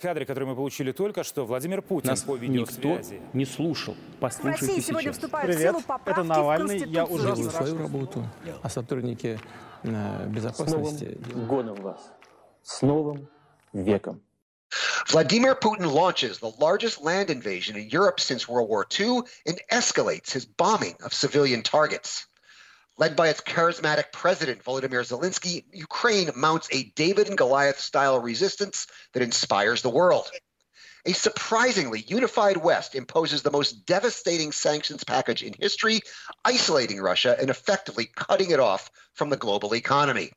Кадры, которые мы получили только что, Владимир Путин Нас по никто видеосвязи. не слушал. В Послушайте сегодня сейчас. вступают Привет, в силу поправки это Навальный, в я уже Делаю свою работу, а сотрудники э, С Новым безопасности годом вас! С Новым веком! Vladimir Putin launches the largest land invasion in Europe since World War II and escalates his bombing of civilian targets. Led by its charismatic president, Volodymyr Zelensky, Ukraine mounts a David and Goliath style resistance that inspires the world. A surprisingly unified West imposes the most devastating sanctions package in history, isolating Russia and effectively cutting it off from the global economy.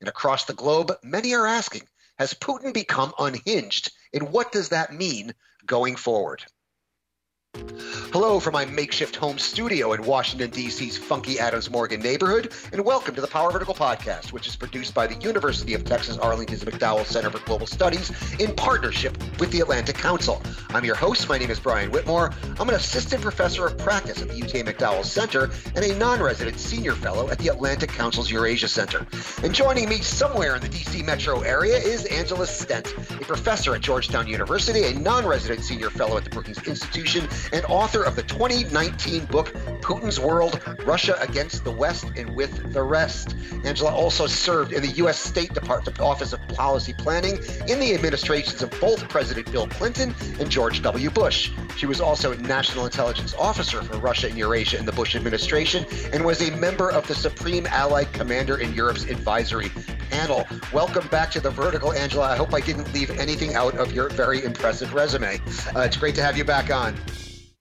And across the globe, many are asking has Putin become unhinged? And what does that mean going forward? Hello from my makeshift home studio in Washington, D.C.'s funky Adams Morgan neighborhood, and welcome to the Power Vertical Podcast, which is produced by the University of Texas Arlington's McDowell Center for Global Studies in partnership with the Atlantic Council. I'm your host. My name is Brian Whitmore. I'm an assistant professor of practice at the UT McDowell Center and a non resident senior fellow at the Atlantic Council's Eurasia Center. And joining me somewhere in the D.C. metro area is Angela Stent, a professor at Georgetown University, a non resident senior fellow at the Brookings Institution, and author of the 2019 book Putin's World Russia Against the West and with the Rest. Angela also served in the U.S. State Department Office of Policy Planning in the administrations of both President Bill Clinton and George W. Bush. She was also a National Intelligence Officer for Russia and Eurasia in the Bush administration and was a member of the Supreme Allied Commander in Europe's advisory panel. Welcome back to the Vertical, Angela. I hope I didn't leave anything out of your very impressive resume. Uh, it's great to have you back on.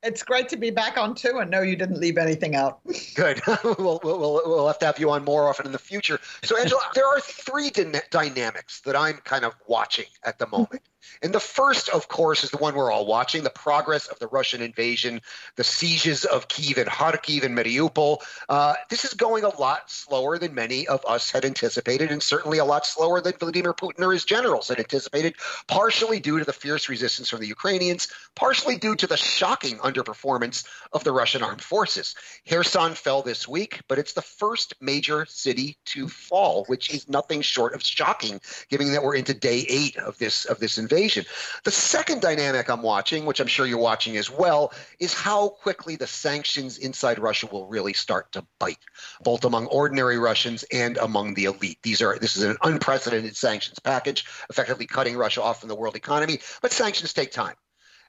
It's great to be back on too, and no, you didn't leave anything out. Good. we'll, we'll, we'll have to have you on more often in the future. So, Angela, there are three dyna- dynamics that I'm kind of watching at the moment. And the first, of course, is the one we're all watching the progress of the Russian invasion, the sieges of Kiev and Kharkiv and Mariupol. Uh, this is going a lot slower than many of us had anticipated, and certainly a lot slower than Vladimir Putin or his generals had anticipated, partially due to the fierce resistance from the Ukrainians, partially due to the shocking underperformance of the Russian armed forces. Kherson fell this week, but it's the first major city to fall, which is nothing short of shocking, given that we're into day eight of this of this invasion. The second dynamic I'm watching, which I'm sure you're watching as well, is how quickly the sanctions inside Russia will really start to bite, both among ordinary Russians and among the elite. These are this is an unprecedented sanctions package, effectively cutting Russia off from the world economy, but sanctions take time.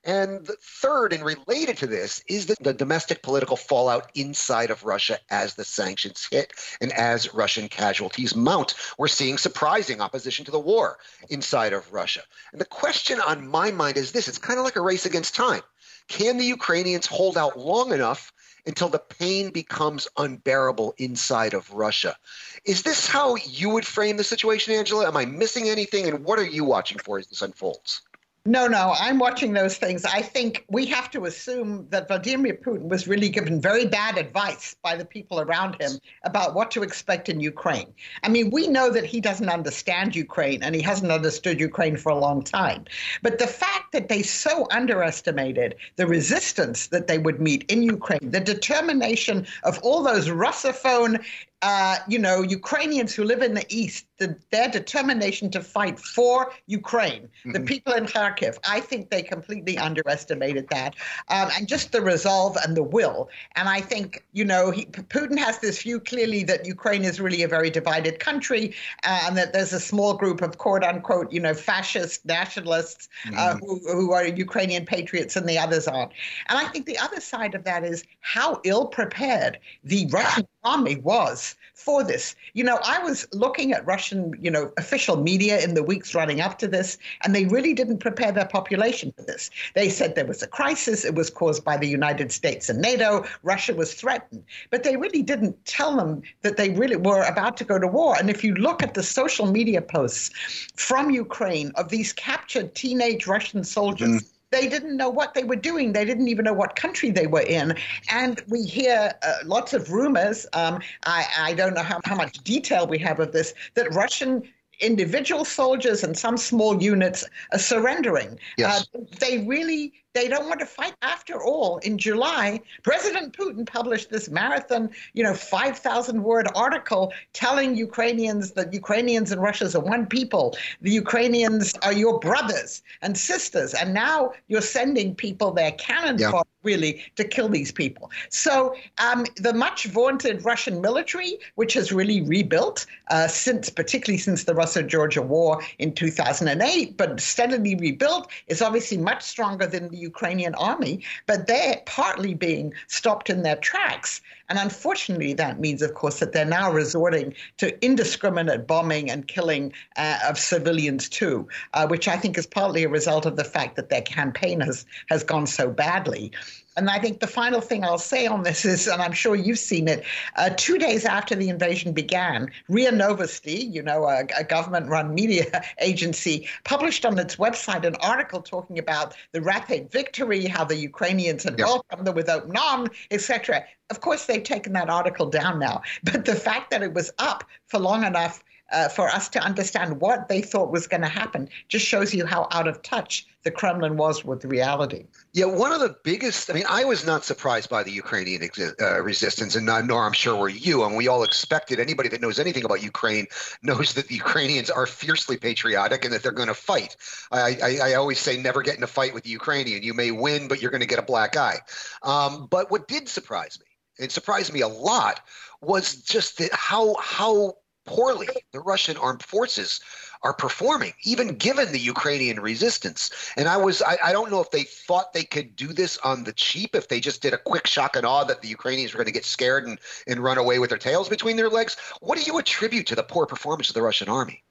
And third and related to this is the, the, domestic political fallout inside of Russia as the sanctions hit and as Russian casualties mount. We're seeing surprising opposition to the war inside of Russia. And the question on my mind is this it's kind of like a race against time. Can the Ukrainians hold out long enough until the pain becomes unbearable inside of Russia? Is this how you would frame the situation, Angela? Am I missing anything? And what are you watching for as this unfolds? No, no, I'm watching those things. I think we have to assume that Vladimir Putin was really given very bad advice by the people around him about what to expect in Ukraine. I mean, we know that he doesn't understand Ukraine and he hasn't understood Ukraine for a long time. But the fact that they so underestimated the resistance that they would meet in Ukraine, the determination of all those Russophone uh, you know, Ukrainians who live in the east, the, their determination to fight for Ukraine, mm-hmm. the people in Kharkiv, I think they completely underestimated that, um, and just the resolve and the will. And I think, you know, he, Putin has this view clearly that Ukraine is really a very divided country, uh, and that there's a small group of quote unquote, you know, fascist nationalists uh, mm-hmm. uh, who, who are Ukrainian patriots, and the others aren't. And I think the other side of that is how ill prepared the Russian army was for this. You know, I was looking at Russian, you know, official media in the weeks running up to this, and they really didn't prepare their population for this. They said there was a crisis, it was caused by the United States and NATO, Russia was threatened. But they really didn't tell them that they really were about to go to war. And if you look at the social media posts from Ukraine of these captured teenage Russian soldiers, mm they didn't know what they were doing. They didn't even know what country they were in. And we hear uh, lots of rumors. Um, I, I don't know how, how much detail we have of this, that Russian individual soldiers and some small units are surrendering. Yes. Uh, they really they don't want to fight. After all, in July, President Putin published this marathon, you know, 5,000 word article telling Ukrainians that Ukrainians and Russians are one people. The Ukrainians are your brothers and sisters. And now you're sending people their cannon yeah. really to kill these people. So um, the much vaunted Russian military, which has really rebuilt uh, since, particularly since the Russo-Georgia War in 2008, but steadily rebuilt, is obviously much stronger than the Ukrainian army. But they're partly being stopped in their tracks. And unfortunately, that means, of course, that they're now resorting to indiscriminate bombing and killing uh, of civilians too, uh, which I think is partly a result of the fact that their campaign has has gone so badly. And I think the final thing I'll say on this is, and I'm sure you've seen it, uh, two days after the invasion began, RIA Novosti, you know, a, a government run media agency, published on its website an article talking about the rapid victory, how the Ukrainians had yep. welcomed them with open arms, etc. Of course, they've taken that article down now, but the fact that it was up for long enough uh, for us to understand what they thought was going to happen just shows you how out of touch the Kremlin was with reality. Yeah, one of the biggest, I mean, I was not surprised by the Ukrainian uh, resistance, and nor I'm sure were you. And we all expected anybody that knows anything about Ukraine knows that the Ukrainians are fiercely patriotic and that they're going to fight. I, I, I, always say never get in a fight with the Ukrainian. You may win, but you're going to get a black eye. Um, but what did surprise me, it surprised me a lot, was just that how how poorly the Russian armed forces are performing, even given the Ukrainian resistance. And I was, I, I, don't know if they thought they could do this on the cheap, if they just did a quick shock and awe that the Ukrainians were going to get scared and, and run away with their tails between their legs. What do you attribute to the poor performance of the Russian army?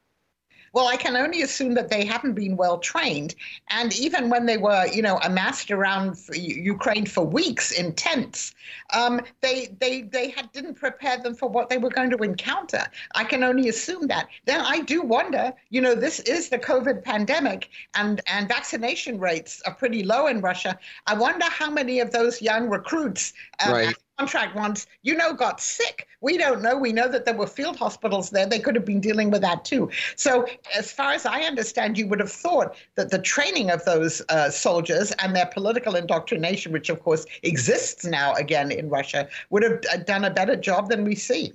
Well, I can only assume that they haven't been well trained. And even when they were, you know, amassed around Ukraine for weeks in tents, um, they they they had, didn't prepare them for what they were going to encounter. I can only assume that. Then I do wonder, you know, this is the COVID pandemic, and and vaccination rates are pretty low in Russia. I wonder how many of those young recruits um, right contract ones, you know, got sick. We don't know. We know that there were field hospitals there. They could have been dealing with that too. So, as far as I understand, you would have thought that the training of those uh, soldiers and their political indoctrination, which of course exists now again in Russia, would have uh, done a better job than we see.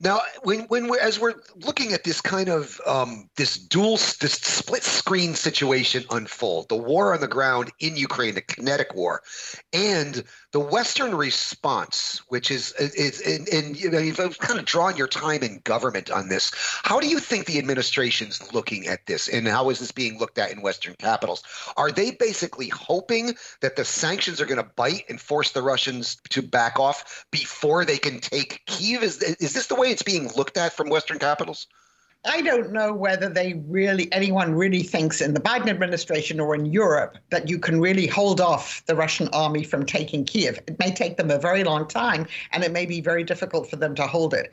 Now, when when we're as we're looking at this kind of um, this dual this split screen situation unfold, the war on the ground in Ukraine, the kinetic war, and the Western response, which is is and, you know you've kind of drawn your time in government on this. How do you think the administration's looking at this, and how is this being looked at in Western capitals? Are they basically hoping that the sanctions are going to bite and force the Russians to back off before they can take Kiev? Is is this the way it's being looked at from Western capitals? I don't know whether they really, anyone really thinks in the Biden administration or in Europe that you can really hold off the Russian army from taking Kiev. It may take them a very long time, and it may be very difficult for them to hold it.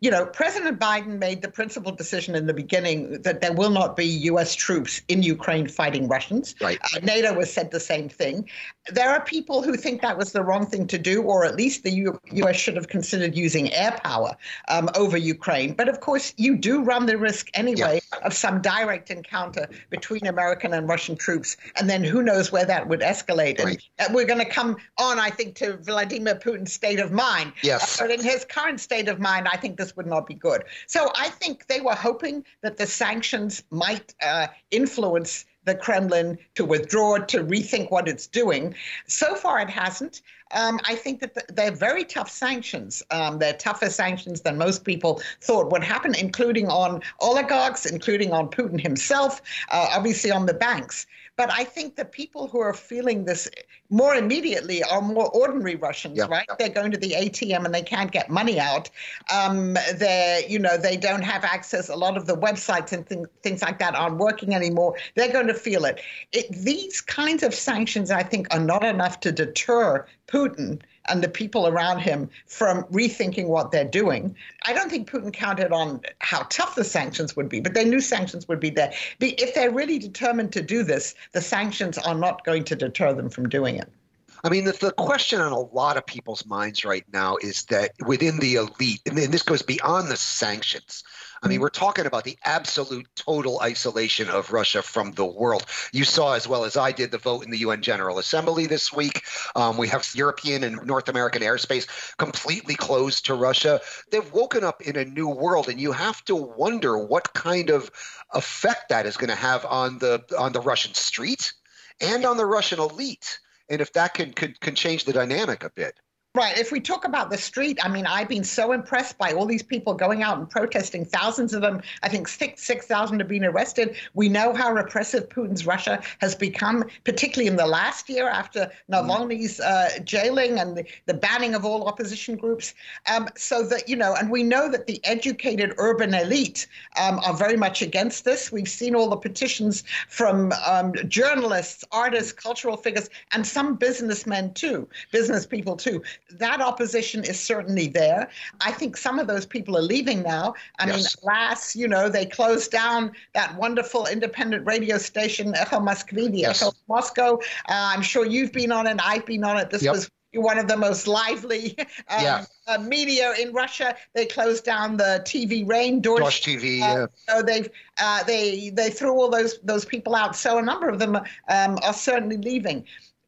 You know, President Biden made the principal decision in the beginning that there will not be U.S. troops in Ukraine fighting Russians. Right. Uh, NATO has said the same thing. There are people who think that was the wrong thing to do, or at least the U- U.S. should have considered using air power um, over Ukraine. But of course, you do run the the risk anyway yeah. of some direct encounter between American and Russian troops, and then who knows where that would escalate. Right. And we're going to come on, I think, to Vladimir Putin's state of mind. Yes. But in his current state of mind, I think this would not be good. So I think they were hoping that the sanctions might uh, influence the Kremlin to withdraw, to rethink what it's doing. So far, it hasn't. Um, I think that the, they're very tough sanctions. Um, they're tougher sanctions than most people thought would happen, including on oligarchs, including on Putin himself, uh, obviously on the banks. But I think the people who are feeling this more immediately are more ordinary Russians, yep. right? They're going to the ATM and they can't get money out. Um, they you know, they don't have access. A lot of the websites and th- things like that aren't working anymore. They're going to feel it. it. These kinds of sanctions, I think, are not enough to deter Putin and the people around him from rethinking what they're doing. I don't think Putin counted on how tough the sanctions would be, but they knew sanctions would be there. If they're really determined to do this, the sanctions are not going to deter them from doing it. I mean, the, the question on a lot of people's minds right now is that within the elite, and this goes beyond the sanctions. I mean, we're talking about the absolute total isolation of Russia from the world. You saw, as well as I did, the vote in the UN General Assembly this week. Um, we have European and North American airspace completely closed to Russia. They've woken up in a new world, and you have to wonder what kind of effect that is going to have on the on the Russian street and on the Russian elite, and if that can can, can change the dynamic a bit. Right. If we talk about the street, I mean, I've been so impressed by all these people going out and protesting. Thousands of them, I think six six thousand have been arrested. We know how repressive Putin's Russia has become, particularly in the last year after Navalny's uh, jailing and the, the, banning of all opposition groups. Um, so that you know, and we know that the educated urban elite um, are very much against this. We've seen all the petitions from um, journalists, artists, cultural figures, and some businessmen too, business people too that opposition is certainly there. I think some of those people are leaving now. I yes. mean, last, you know, they closed down that wonderful independent radio station, Echo Moskvy, the yes. Echo Moscow. Uh, I'm sure you've been on it. I've been on it. This yep. was one of the most lively um, yeah. uh, media in Russia. They closed down the TV Rain, Dozhd, TV. Uh, yeah. So they've uh, they they threw all those those people out. So a number of them um, are certainly leaving.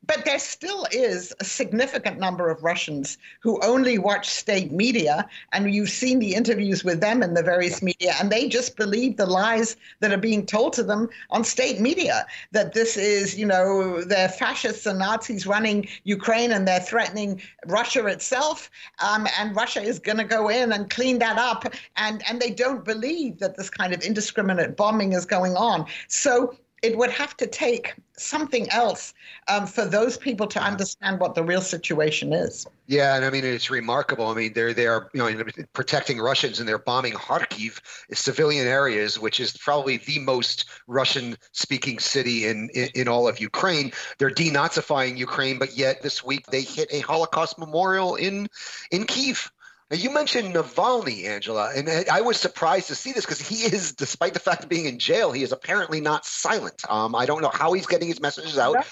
But there still is a significant number of Russians who only watch state media, and you've seen the interviews with them in the various media, and they just believe the lies that are being told to them on state media that this is, you know, they're fascists and Nazis running Ukraine and they're threatening Russia itself, um, and Russia is going to go in and clean that up, and and they don't believe that this kind of indiscriminate bombing is going on. So it would have to take something else um, for those people to understand what the real situation is. Yeah, and I mean it's remarkable. I mean they're they're you know protecting Russians and they're bombing Kharkiv, civilian areas, which is probably the most Russian-speaking city in, in in all of Ukraine. They're denazifying Ukraine, but yet this week they hit a Holocaust memorial in in Kiev. Now, you mentioned Navalny, Angela, and I was surprised to see this because he is, despite the fact of being in jail, he is apparently not silent. Um, I don't know how he's getting his messages out.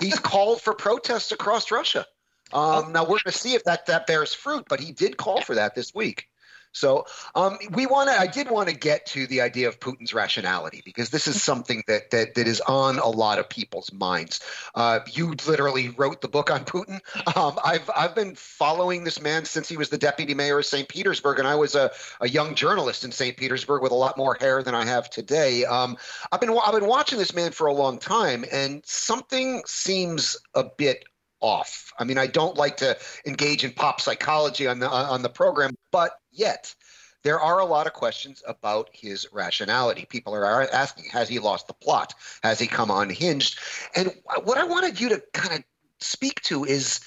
he's called for protests across Russia. Um, now we're going to see if that that bears fruit, but he did call for that this week. So um, we want to. I did want to get to the idea of Putin's rationality because this is something that that, that is on a lot of people's minds. Uh, you literally wrote the book on Putin. Um, I've I've been following this man since he was the deputy mayor of St. Petersburg, and I was a, a young journalist in St. Petersburg with a lot more hair than I have today. Um, I've been I've been watching this man for a long time, and something seems a bit off. I mean, I don't like to engage in pop psychology on the on the program, but yet there are a lot of questions about his rationality. People are asking, has he lost the plot? Has he come unhinged? And what I wanted you to kind of speak to is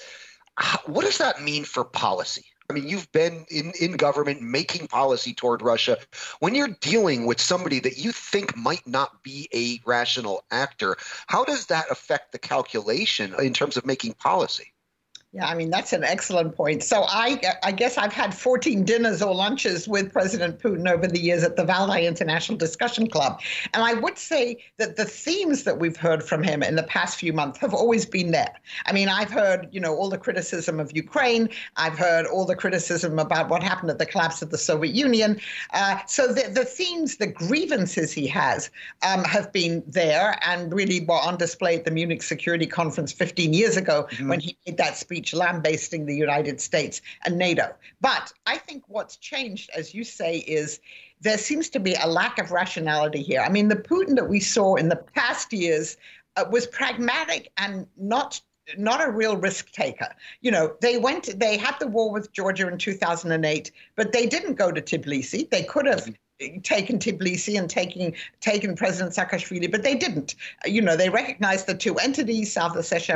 what does that mean for policy? I mean, you've been in, in government making policy toward Russia. When you're dealing with somebody that you think might not be a rational actor, how does that affect the calculation in terms of making policy? Yeah, I mean, that's an excellent point. So I, I guess I've had 14 dinners or lunches with President Putin over the years at the Valdai International Discussion Club. And I would say that the themes that we've heard from him in the past few months have always been there. I mean, I've heard, you know, all the criticism of Ukraine. I've heard all the criticism about what happened at the collapse of the Soviet Union. Uh, so the, the themes, the grievances he has um, have been there and really were on display at the Munich Security Conference 15 years ago mm-hmm. when he made that speech speech lambasting the United States and NATO. But I think what's changed, as you say, is there seems to be a lack of rationality here. I mean, the Putin that we saw in the past years uh, was pragmatic and not not a real risk taker. You know, they went, they had the war with Georgia in 2008, but they didn't go to Tbilisi. They could have taken Tbilisi and taking taken President Saakashvili, but they didn't. You know, they recognized the two entities, South Ossetia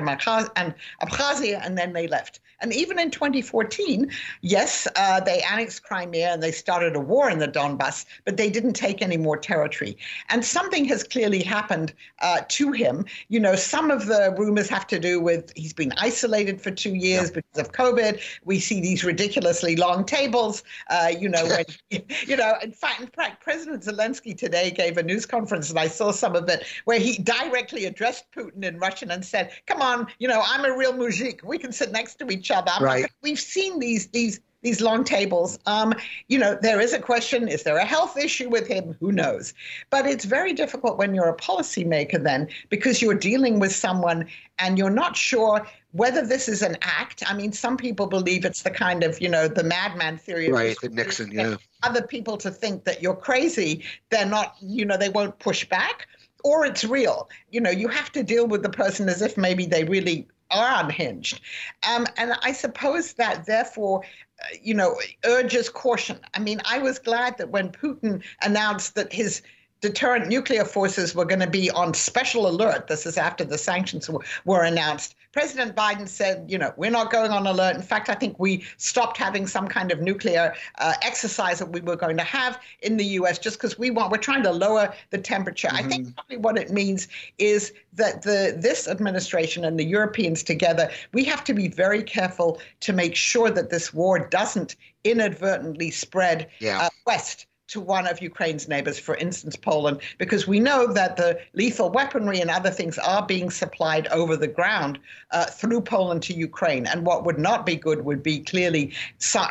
and Abkhazia, and then they left. And even in 2014, yes, uh, they annexed Crimea and they started a war in the Donbass, but they didn't take any more territory. And something has clearly happened uh, to him. You know, some of the rumors have to do with he's been isolated for two years yeah. because of COVID. We see these ridiculously long tables. Uh, you know, when, you know, in fact in fact, President Zelensky today gave a news conference, and I saw some of it, where he directly addressed Putin in Russian and said, "Come on, you know, I'm a real mujik. We can sit next to each other." right. We've seen these these these long tables. Um, you know, there is a question: Is there a health issue with him? Who knows? But it's very difficult when you're a policymaker then, because you're dealing with someone and you're not sure whether this is an act. I mean, some people believe it's the kind of you know the madman theory. Right, the Nixon, yeah. Other people to think that you're crazy. They're not. You know, they won't push back. Or it's real. You know, you have to deal with the person as if maybe they really are unhinged. Um, and I suppose that therefore, uh, you know, urges caution. I mean, I was glad that when Putin announced that his deterrent nuclear forces were going to be on special alert. This is after the sanctions were announced. President Biden said, you know, we're not going on alert. In fact, I think we stopped having some kind of nuclear uh, exercise that we were going to have in the U.S. just because we want, we're trying to lower the temperature. Mm-hmm. I think probably what it means is that the this administration and the Europeans together, we have to be very careful to make sure that this war doesn't inadvertently spread yeah. uh, west to one of Ukraine's neighbors, for instance, Poland, because we know that the lethal weaponry and other things are being supplied over the ground uh, through Poland to Ukraine. And what would not be good would be clearly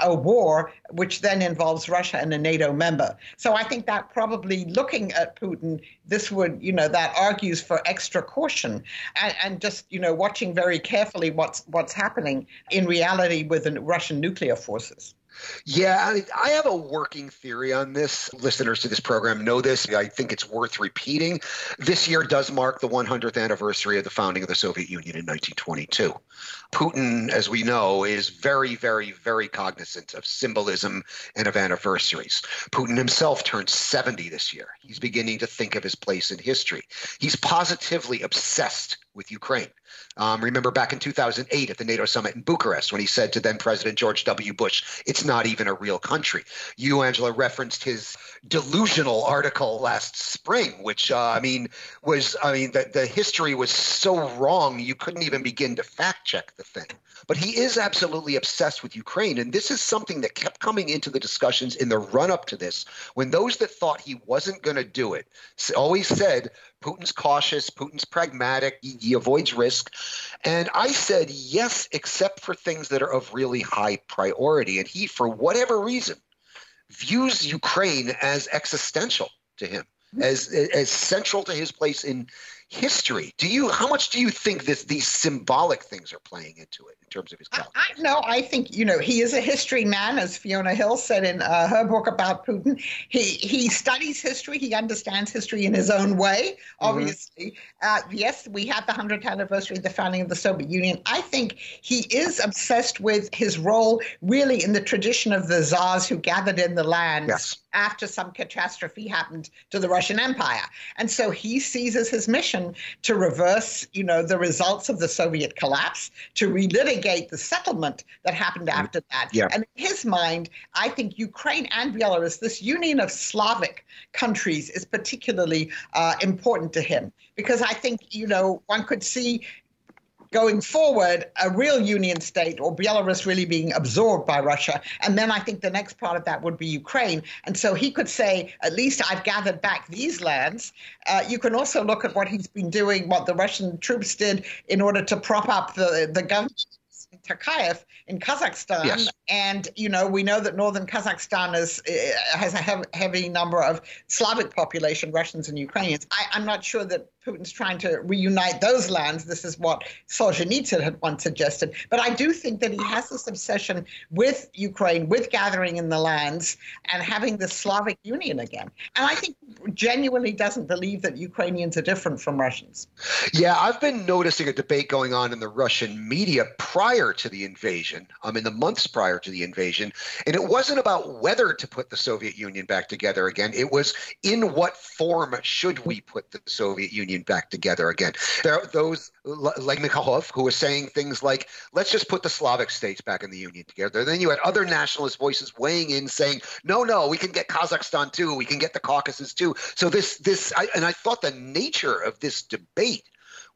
a war, which then involves Russia and a NATO member. So I think that probably looking at Putin, this would, you know, that argues for extra caution and, and just, you know, watching very carefully what's what's happening in reality with the Russian nuclear forces. Yeah, I, I, have a working theory on this. Listeners to this program know this. I think it's worth repeating. This year does mark the 100th anniversary of the founding of the Soviet Union in 1922. Putin, as we know, is very, very, very cognizant of symbolism and of anniversaries. Putin himself turned 70 this year. He's beginning to think of his place in history. He's positively obsessed with Ukraine. Um, remember back in 2008 at the NATO summit in Bucharest when he said to then President George W. Bush, it's not even a real country. You, Angela, referenced his delusional article last spring, which, uh, I mean, was, I mean, the, the history was so wrong, you couldn't even begin to fact check the thing. But he is absolutely obsessed with Ukraine. And this is something that kept coming into the discussions in the run up to this, when those that thought he wasn't going to do it always said, Putin's cautious, Putin's pragmatic, he, he, avoids risk. And I said, yes, except for things that are of really high priority. And he, for whatever reason, views Ukraine as existential to him, mm-hmm. as, as central to his place in history. Do you, how much do you think this, these symbolic things are playing into it? In terms of his I, I, no, I think you know he is a history man, as Fiona Hill said in uh, her book about Putin. He he studies history. He understands history in his own way. Mm-hmm. Obviously, mm-hmm. uh, yes, we have the hundredth anniversary of the founding of the Soviet Union. I think he is obsessed with his role, really, in the tradition of the czars who gathered in the lands. Yes after some catastrophe happened to the Russian Empire. And so he sees as his mission to reverse, you know, the results of the Soviet collapse, to relitigate the settlement that happened mm-hmm. after that. Yeah. And in his mind, I think Ukraine and Belarus, this union of Slavic countries, is particularly uh, important to him because I think, you know, one could see going forward a real union state or Belarus really being absorbed by Russia. And then I think the next part of that would be Ukraine. And so he could say, at least I've gathered back these lands. Uh, you can also look at what he's been doing, what the Russian troops did in order to prop up the, the government Tokayev in Kazakhstan, yes. and you know we know that northern Kazakhstan is uh, has a heavy number of Slavic population, Russians and Ukrainians. I, I'm not sure that Putin's trying to reunite those lands. This is what Solzhenitsyn had once suggested. But I do think that he has this obsession with Ukraine, with gathering in the lands and having the Slavic Union again. And I think genuinely doesn't believe that Ukrainians are different from Russians. Yeah, I've been noticing a debate going on in the Russian media prior to the invasion, um, in the months prior to the invasion. And it wasn't about whether to put the Soviet Union back together again, it was in what form should we put the Soviet Union Union back together again. There are those like Mikhailov who were saying things like, let's just put the Slavic states back in the Union together. Then you had other nationalist voices weighing in saying, no, no, we can get Kazakhstan too. We can get the Caucasus too. So this, this, I, and I thought the nature of this debate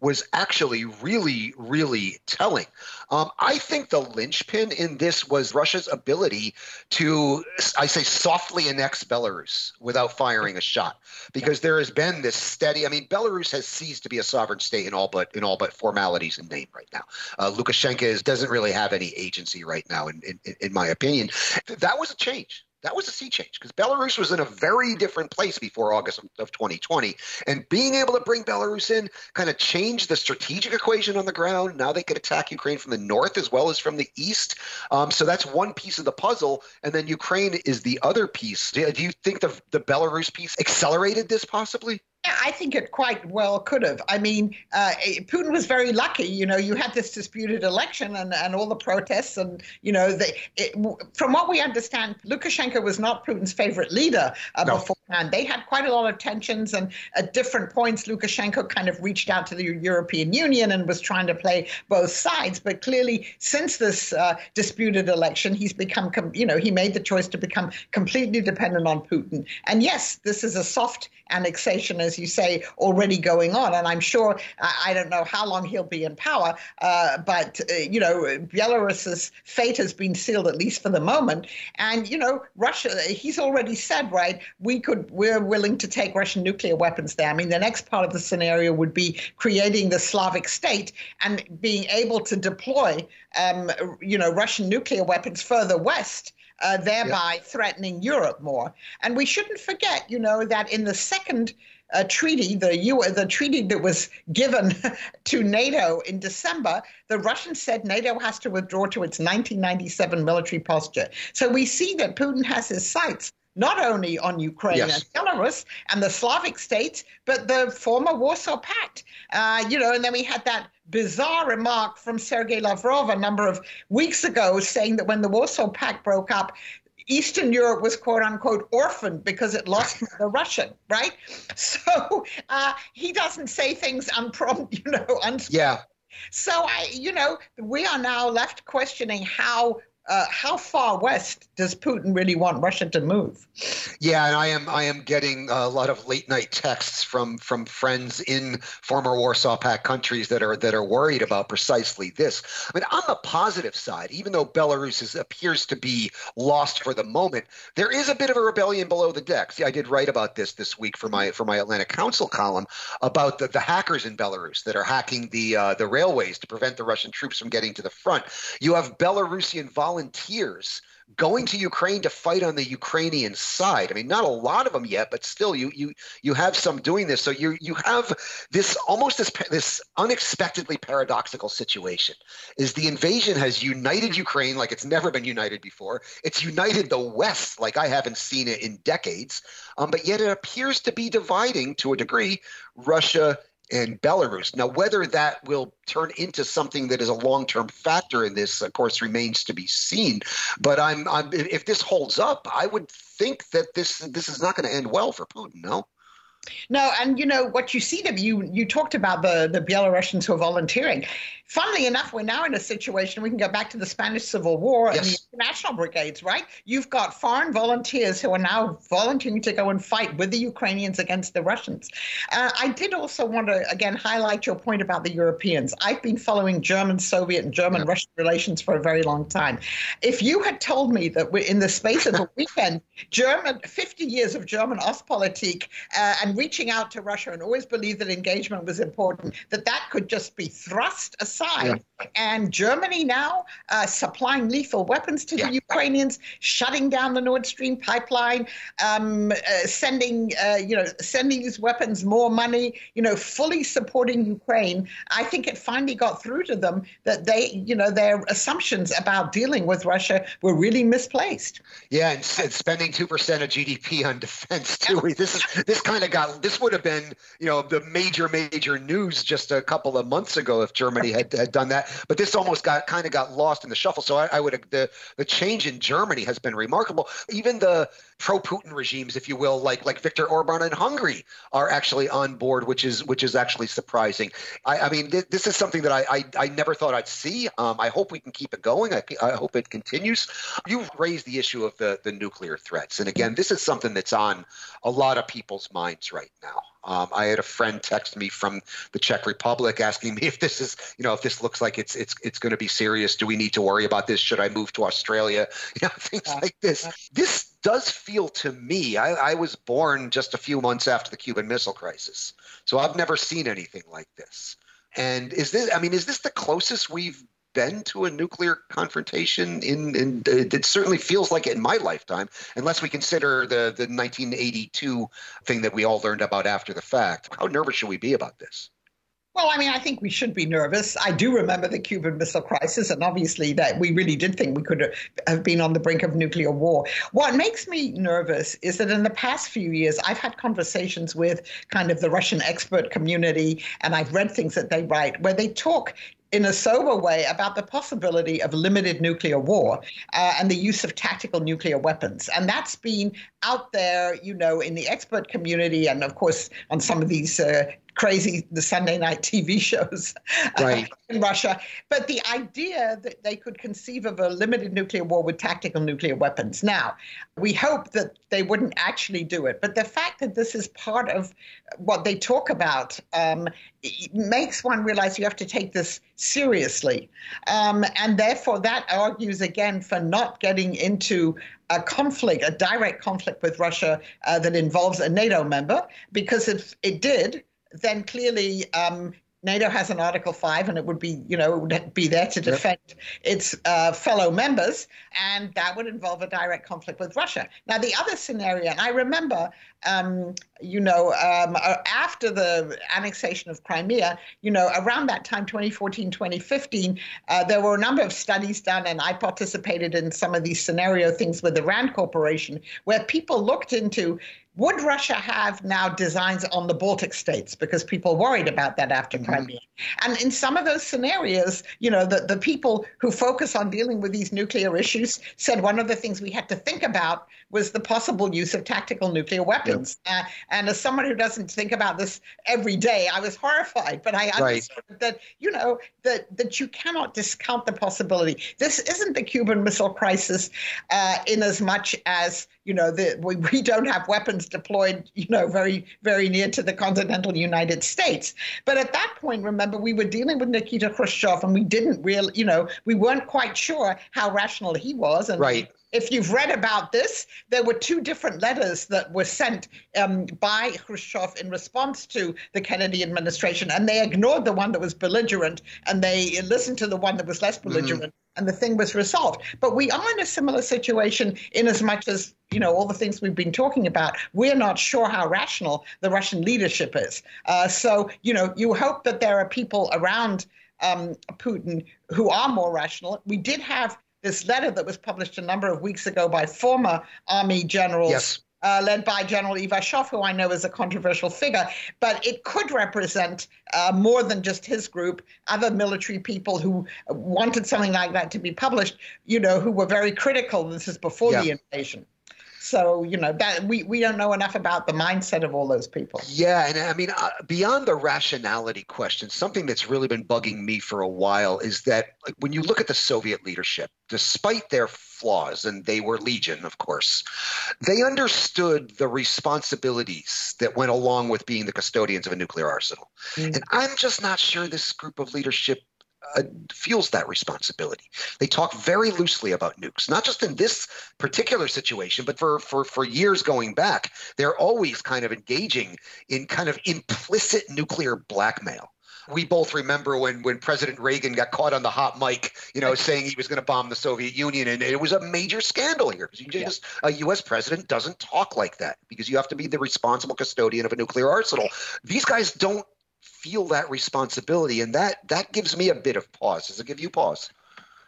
was actually really, really telling. Um, I think the linchpin in this was Russia's ability to, I say, softly annex Belarus without firing a shot, because there has been this steady. I mean, Belarus has ceased to be a sovereign state in all but in all but formalities and name right now. Uh, Lukashenko is, doesn't really have any agency right now, in, in, in my opinion. That was a change. That was a sea change because Belarus was in a very different place before August of 2020. And being able to bring Belarus in kind of changed the strategic equation on the ground. Now they could attack Ukraine from the north as well as from the east. Um, so that's one piece of the puzzle. And then Ukraine is the other piece. Do, you think the, the Belarus piece accelerated this possibly? I think it quite well could have. I mean, uh, Putin was very lucky. You know, you had this disputed election and, and all the protests, and you know, the, it, from what we understand, Lukashenko was not Putin's favorite leader uh, no. beforehand. They had quite a lot of tensions, and at different points, Lukashenko kind of reached out to the European Union and was trying to play both sides. But clearly, since this uh, disputed election, he's become, you know, he made the choice to become completely dependent on Putin. And yes, this is a soft annexation as you say, already going on. And I'm sure, I don't know how long he'll be in power, uh, but, uh, you know, Belarus's fate has been sealed, at least for the moment. And, you know, Russia, he's already said, right, we could, we're willing to take Russian nuclear weapons there. I mean, the next part of the scenario would be creating the Slavic state and being able to deploy, um, you know, Russian nuclear weapons further west uh, thereby yep. threatening Europe more. And we shouldn't forget, you know, that in the second uh, treaty, the U- the treaty that was given to NATO in December, the Russians said NATO has to withdraw to its 1997 military posture. So we see that Putin has his sights not only on Ukraine yes. and Belarus and the Slavic states, but the former Warsaw Pact. Uh, you know, and then we had that bizarre remark from Sergei Lavrov a number of weeks ago saying that when the Warsaw Pact broke up, Eastern Europe was quote unquote orphaned because it lost the Russian, right? So uh, he doesn't say things unprompted, you know, unspoken. Yeah. So I, you know, we are now left questioning how uh, how far west does Putin really want Russia to move? Yeah, and I am I am getting a lot of late night texts from from friends in former Warsaw Pact countries that are that are worried about precisely this. I mean, on the positive side, even though Belarus is, appears to be lost for the moment, there is a bit of a rebellion below the decks. Yeah, I did write about this this week for my for my Atlantic Council column about the, the hackers in Belarus that are hacking the uh, the railways to prevent the Russian troops from getting to the front. You have Belarusian volunteers volunteers going to Ukraine to fight on the Ukrainian side. I mean, not a lot of them yet, but still, you you you have some doing this. So you you have this almost this this unexpectedly paradoxical situation. Is the invasion has united Ukraine like it's never been united before. It's united the West like I haven't seen it in decades. Um, but yet it appears to be dividing to a degree Russia and Belarus. Now, whether that will turn into something that is a long-term factor in this, of course, remains to be seen. But I'm, I'm if this holds up, I would think that this this is not going to end well for Putin. No. No, and you know what you see them. You you talked about the the Belarusians who are volunteering. Funnily enough, we're now in a situation. We can go back to the Spanish Civil War yes. and the international brigades, right? You've got foreign volunteers who are now volunteering to go and fight with the Ukrainians against the Russians. Uh, I did also want to again highlight your point about the Europeans. I've been following German, Soviet, and German Russian relations for a very long time. If you had told me that we're in the space of a weekend, German 50 years of German Ostpolitik uh, and reaching out to Russia and always believed that engagement was important, that that could just be thrust aside. Yeah. And Germany now uh, supplying lethal weapons to yeah. the Ukrainians, shutting down the Nord Stream pipeline, um, uh, sending uh, you know sending these weapons more money, you know, fully supporting Ukraine. I think it finally got through to them that they you know their assumptions about dealing with Russia were really misplaced. Yeah, and, and spending two percent of GDP on defense too. This is this kind of got this would have been, you know, the major, major news just a couple of months ago if Germany had, had done that. But this almost got kind of got lost in the shuffle. So I, I would the the change in Germany has been remarkable. Even the pro-Putin regimes, if you will, like like Viktor Orban in Hungary, are actually on board, which is which is actually surprising. I, I mean, th- this is something that I, I, I never thought I'd see. Um, I hope we can keep it going. I, I hope it continues. You've raised the issue of the the nuclear threats, and again, this is something that's on a lot of people's minds right now. Um, I had a friend text me from the Czech Republic asking me if this is, you know, if this looks like it's it's it's going to be serious. Do we need to worry about this? Should I move to Australia? You know, things like this. This does feel to me. I, I was born just a few months after the Cuban Missile Crisis, so I've never seen anything like this. And is this? I mean, is this the closest we've been to a nuclear confrontation in, in it certainly feels like it in my lifetime unless we consider the the 1982 thing that we all learned about after the fact how nervous should we be about this well, I mean, I think we should be nervous. I do remember the Cuban Missile Crisis, and obviously that we really did think we could have been on the brink of nuclear war. What makes me nervous is that in the past few years, I've had conversations with kind of the Russian expert community, and I've read things that they write where they talk in a sober way about the possibility of limited nuclear war uh, and the use of tactical nuclear weapons. And that's been out there, you know, in the expert community and, of course, on some of these uh, crazy the Sunday night TV shows right. in Russia. But the idea that they could conceive of a limited nuclear war with tactical nuclear weapons. Now, we hope that they wouldn't actually do it. But the fact that this is part of what they talk about um, makes one realize you have to take this seriously. Um, and therefore, that argues again for not getting into a conflict, a direct conflict with Russia uh, that involves a NATO member, because if it did, then clearly um, NATO has an Article 5 and it would be, you know, it would be there to defend yep. its uh, fellow members, and that would involve a direct conflict with Russia. Now, the other scenario, and I remember, um, you know, um, uh, after the annexation of Crimea, you know, around that time, 2014, 2015, uh, there were a number of studies done, and I participated in some of these scenario things with the RAND Corporation, where people looked into would Russia have now designs on the Baltic states? Because people worried about that after mm-hmm. Crimea. And in some of those scenarios, you know, the, the people who focus on dealing with these nuclear issues said one of the things we had to think about was the possible use of tactical nuclear weapons. Yep. Uh, and as someone who doesn't think about this every day, I was horrified. But I understood right. that, you know, that, that you cannot discount the possibility. This isn't the Cuban Missile Crisis uh, in as much as you know, the, we, we don't have weapons deployed, you know, very, very near to the continental United States. But at that point, remember, we were dealing with Nikita Khrushchev and we didn't really, you know, we weren't quite sure how rational he was. And right if you've read about this, there were two different letters that were sent um, by Khrushchev in response to the Kennedy administration, and they ignored the one that was belligerent and they listened to the one that was less mm-hmm. belligerent. Mm and the thing was resolved. But we are in a similar situation in as much as, you know, all the things we've been talking about, we're not sure how rational the Russian leadership is. Uh, so, you know, you hope that there are people around um, Putin who are more rational. We did have this letter that was published a number of weeks ago by former army generals yes uh, led by General Ivashov, who I know is a controversial figure, but it could represent uh, more than just his group, other military people who wanted something like that to be published, you know, who were very critical. This is before yeah. the invasion. So you know that we we don't know enough about the mindset of all those people. Yeah, and I mean uh, beyond the rationality question, something that's really been bugging me for a while is that like, when you look at the Soviet leadership, despite their flaws, and they were legion, of course, they understood the responsibilities that went along with being the custodians of a nuclear arsenal. Mm. And I'm just not sure this group of leadership uh, feels that responsibility. They talk very loosely about nukes, not just in this particular situation, but for, for, for years going back. They're always kind of engaging in kind of implicit nuclear blackmail. We both remember when, when President Reagan got caught on the hot mic, you know, saying he was going to bomb the Soviet Union, and it was a major scandal here because just yeah. a U.S. president doesn't talk like that because you have to be the responsible custodian of a nuclear arsenal. These guys don't feel that responsibility, and that that gives me a bit of pause. Does it give you pause?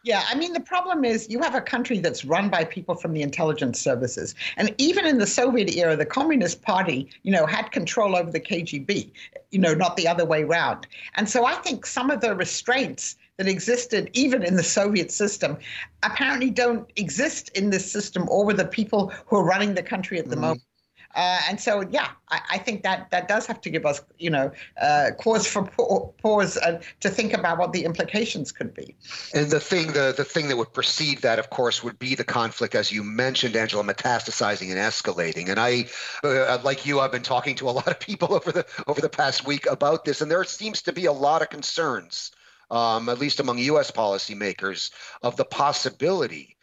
Yeah, I mean, the problem is you have a country that's run by people from the intelligence services. And even in the Soviet era, the Communist Party, you know, had control over the KGB, you know, not the other way around. And so I think some of the restraints that existed even in the Soviet system apparently don't exist in this system or with the people who are running the country at the mm. moment. Uh, and so, yeah, I, I, think that that does have to give us, you know, uh, cause for pause uh, to think about what the implications could be. And the thing, the the thing that would precede that, of course, would be the conflict, as you mentioned, Angela, metastasizing and escalating. And I, uh, like you, I've been talking to a lot of people over the over the past week about this, and there seems to be a lot of concerns. Um, at least among U.S. policymakers, of the possibility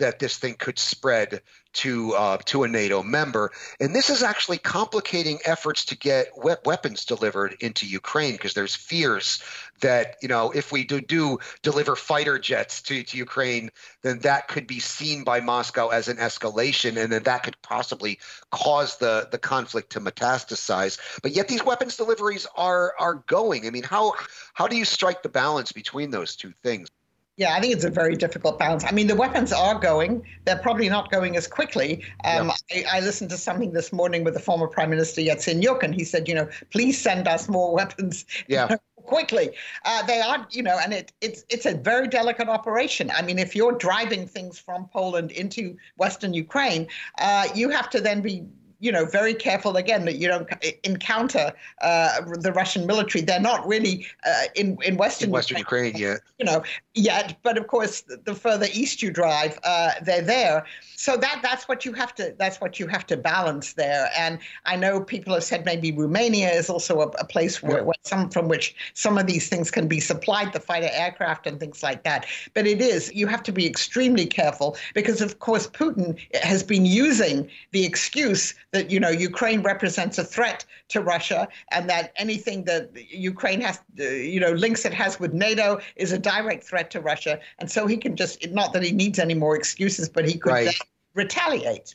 that this thing could spread to uh, to a NATO member, and this is actually complicating efforts to get we- weapons delivered into Ukraine because there's fears that you know if we do, do deliver fighter jets to, to Ukraine, then that could be seen by Moscow as an escalation, and then that could possibly cause the the conflict to metastasize. But yet these weapons deliveries are are going. I mean, how how do you strike the balance between those two things? Yeah, I think it's a very difficult balance. I mean, the weapons are going. They're probably not going as quickly. Um, I, I, listened to something this morning with the former Prime Minister Yatsenyuk, and he said, you know, please send us more weapons. Yeah. quickly. Uh, they are, you know, and it, it's it's a very delicate operation. I mean, if you're driving things from Poland into Western Ukraine, uh, you have to then be you know, very careful again that you don't encounter uh, the Russian military. They're not really uh, in in Western in Western Ukraine, Ukraine yet. You know, yet. But of course, the further east you drive, uh, they're there. So that that's what you have to that's what you have to balance there. And I know people have said maybe Romania is also a, a place where, where, some from which some of these things can be supplied, the fighter aircraft and things like that. But it is you have to be extremely careful because of course Putin has been using the excuse that you know Ukraine represents a threat to Russia, and that anything that Ukraine has, uh, you know, links it has with NATO is a direct threat to Russia, and so he can just not that he needs any more excuses, but he could right. retaliate.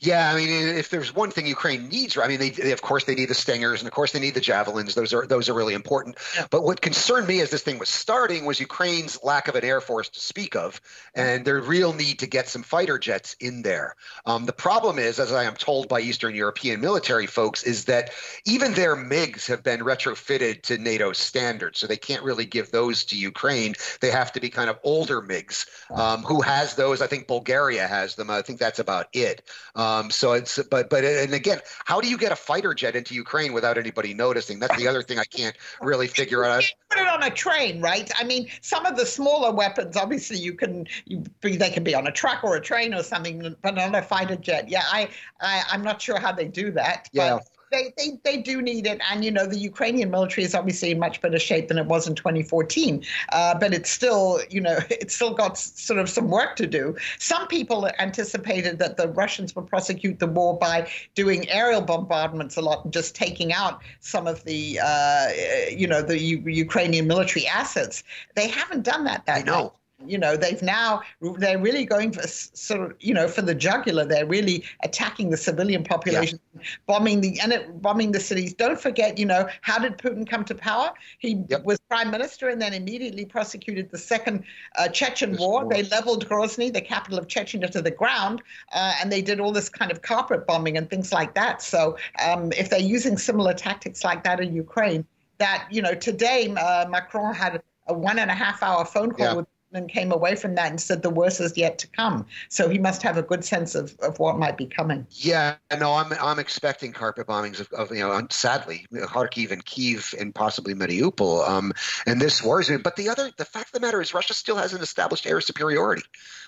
Yeah, I mean, if there's one thing Ukraine needs, I mean, they, they, of course they need the Stingers, and of course they need the javelins. Those are those are really important. But what concerned me as this thing was starting was Ukraine's lack of an air force to speak of, and their real need to get some fighter jets in there. Um, the problem is, as I am told by Eastern European military folks, is that even their MiGs have been retrofitted to NATO standards, so they can't really give those to Ukraine. They have to be kind of older MiGs. Um, who has those? I think Bulgaria has them. I think that's about it. Um, Um, so it's but but and again, how do you get a fighter jet into Ukraine without anybody noticing? That's the other thing I can't really figure out. Put it on a train, right? I mean, some of the smaller weapons, obviously, you can you they can be on a truck or a train or something, but not a fighter jet, yeah, I, I I'm not sure how they do that. Yeah. They, they, they do need it. And, you know, the Ukrainian military is obviously in much better shape than it was in 2014. Uh, but it's still, you know, it's still got sort of some work to do. Some people anticipated that the Russians would prosecute the war by doing aerial bombardments a lot and just taking out some of the, uh, you know, the U- Ukrainian military assets. They haven't done that that I know you know they've now they're really going for sort of you know for the jugular they're really attacking the civilian population yeah. bombing the and it, bombing the cities don't forget you know how did putin come to power he yep. was prime minister and then immediately prosecuted the second uh, chechen war. war. they leveled grozny the capital of chechnya to the ground uh, and they did all this kind of carpet bombing and things like that so um, if they're using similar tactics like that in ukraine that you know today uh, macron had a one and a half hour phone call yeah. with and came away from that and said the worst is yet to come. So he must have a good sense of, of what might be coming. Yeah, no, I'm I'm expecting carpet bombings of, of you know, sadly, Kharkiv and Kiev and possibly Mariupol. Um, and this worries me. But the other, the fact of the matter is, Russia still has an established air superiority,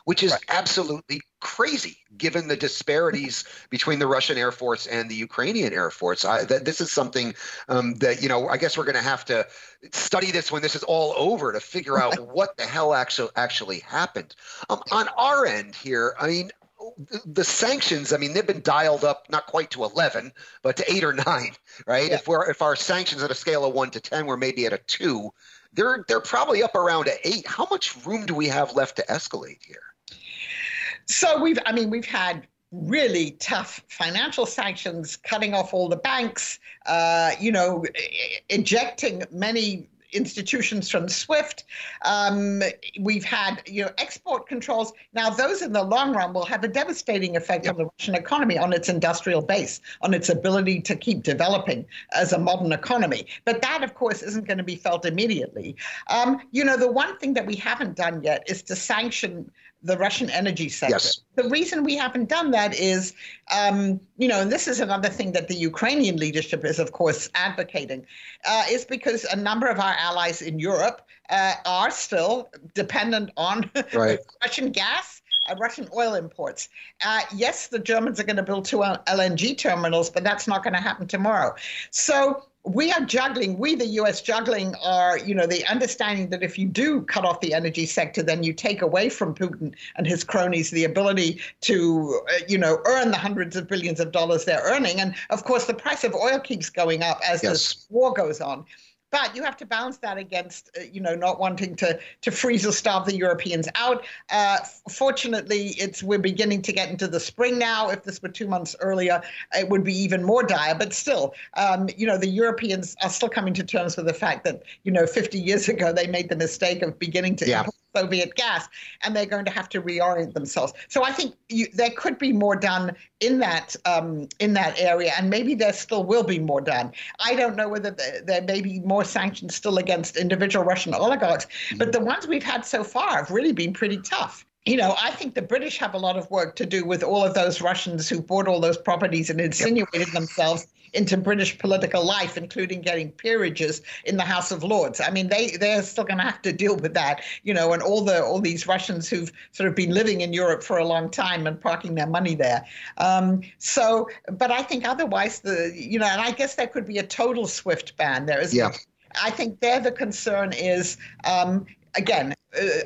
which is right. absolutely crazy given the disparities between the Russian Air Force and the Ukrainian Air Force. I, that this is something um, that you know I guess we're going to have to study this when this is all over to figure out what the hell actually actually happened. Um, on our end here, I mean. The, sanctions, I mean, they've been dialed up not quite to 11, but to eight or nine, right? Yeah. If we're if our sanctions at a scale of one to 10, we're maybe at a two, they're they're probably up around a eight. How much room do we have left to escalate here? So we've, I mean, we've had really tough financial sanctions, cutting off all the banks, uh, you know, ejecting many institutions from SWIFT. Um, we've had you know export controls. Now those in the long run will have a devastating effect yep. on the Russian economy, on its industrial base, on its ability to keep developing as a modern economy. But that, of course, isn't going to be felt immediately. Um, you know, the one thing that we haven't done yet is to sanction the Russian energy sector. Yes. The reason we haven't done that is, um, you know, and this is another thing that the Ukrainian leadership is, of course, advocating, uh, is because a number of our allies in Europe uh, are still dependent on right. Russian gas. Uh, Russian oil imports. Uh, yes, the Germans are going to build two LNG terminals, but that's not going to happen tomorrow. So we are juggling, we, the US, juggling are, you know, the understanding that if you do cut off the energy sector, then you take away from Putin and his cronies the ability to, uh, you know, earn the hundreds of billions of dollars they're earning. And of course, the price of oil keeps going up as yes. this war goes on. But you have to balance that against, uh, you know, not wanting to to freeze or starve the Europeans out. Uh, fortunately, it's we're beginning to get into the spring now. If this were two months earlier, it would be even more dire. But still, um, you know, the Europeans are still coming to terms with the fact that, you know, 50 years ago they made the mistake of beginning to yeah. import Soviet gas, and they're going to have to reorient themselves. So I think you, there could be more done in that um, in that area, and maybe there still will be more done. I don't know whether there, there may be more sanctions still against individual Russian oligarchs, but the ones we've had so far have really been pretty tough you know, I think the British have a lot of work to do with all of those Russians who bought all those properties and insinuated yep. themselves into British political life, including getting peerages in the House of Lords. I mean, they they're still going to have to deal with that, you know, and all the all these Russians who've sort of been living in Europe for a long time and parking their money there. Um, so, but I think otherwise, the you know, and I guess there could be a total SWIFT ban. There is. Yeah. I think there the concern is um, again,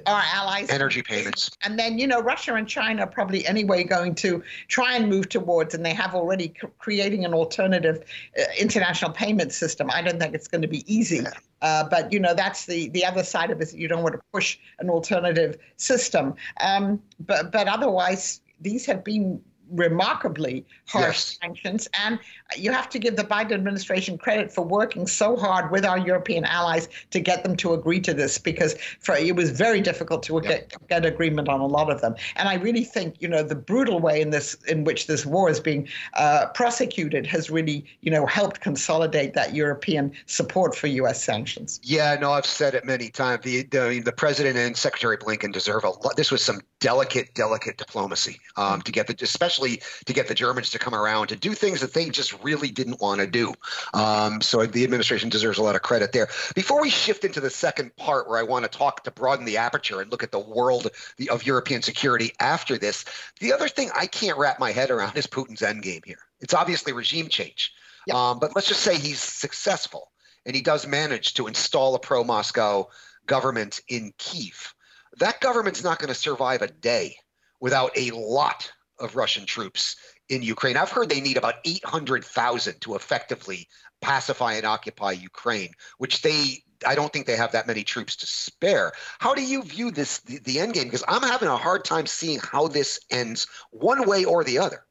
our allies. Energy payments. And then, you know, Russia and China are probably anyway going to try and move towards, and they have already c- creating an alternative uh, international payment system. I don't think it's going to be easy. Yeah. Uh, but you know that's the the other side of it. You don't want to push an alternative system. Um, but but otherwise, these have been remarkably harsh yes. sanctions. And you have to give the Biden administration credit for working so hard with our European allies to get them to agree to this because for, it was very difficult to yep. get, get agreement on a lot of them. And I really think, you know, the brutal way in this in which this war is being uh, prosecuted has really, you know, helped consolidate that European support for U.S. sanctions. Yeah, no, I've said it many times. The the, the president and Secretary Blinken deserve a lot. This was some delicate, delicate diplomacy um, to get the, especially to get the Germans to come around to do things that they just really didn't want to do. Um, so the administration deserves a lot of credit there. Before we shift into the second part, where I want to talk to broaden the aperture and look at the world of European security after this, the other thing I can't wrap my head around is Putin's endgame here. It's obviously regime change, yep. um, but let's just say he's successful and he does manage to install a pro-Moscow government in Kiev that government's not going to survive a day without a lot of Russian troops in Ukraine. I've heard they need about 800,000 to effectively pacify and occupy Ukraine, which they I don't think they have that many troops to spare. How do you view this the, the end game? Because I'm having a hard time seeing how this ends one way or the other.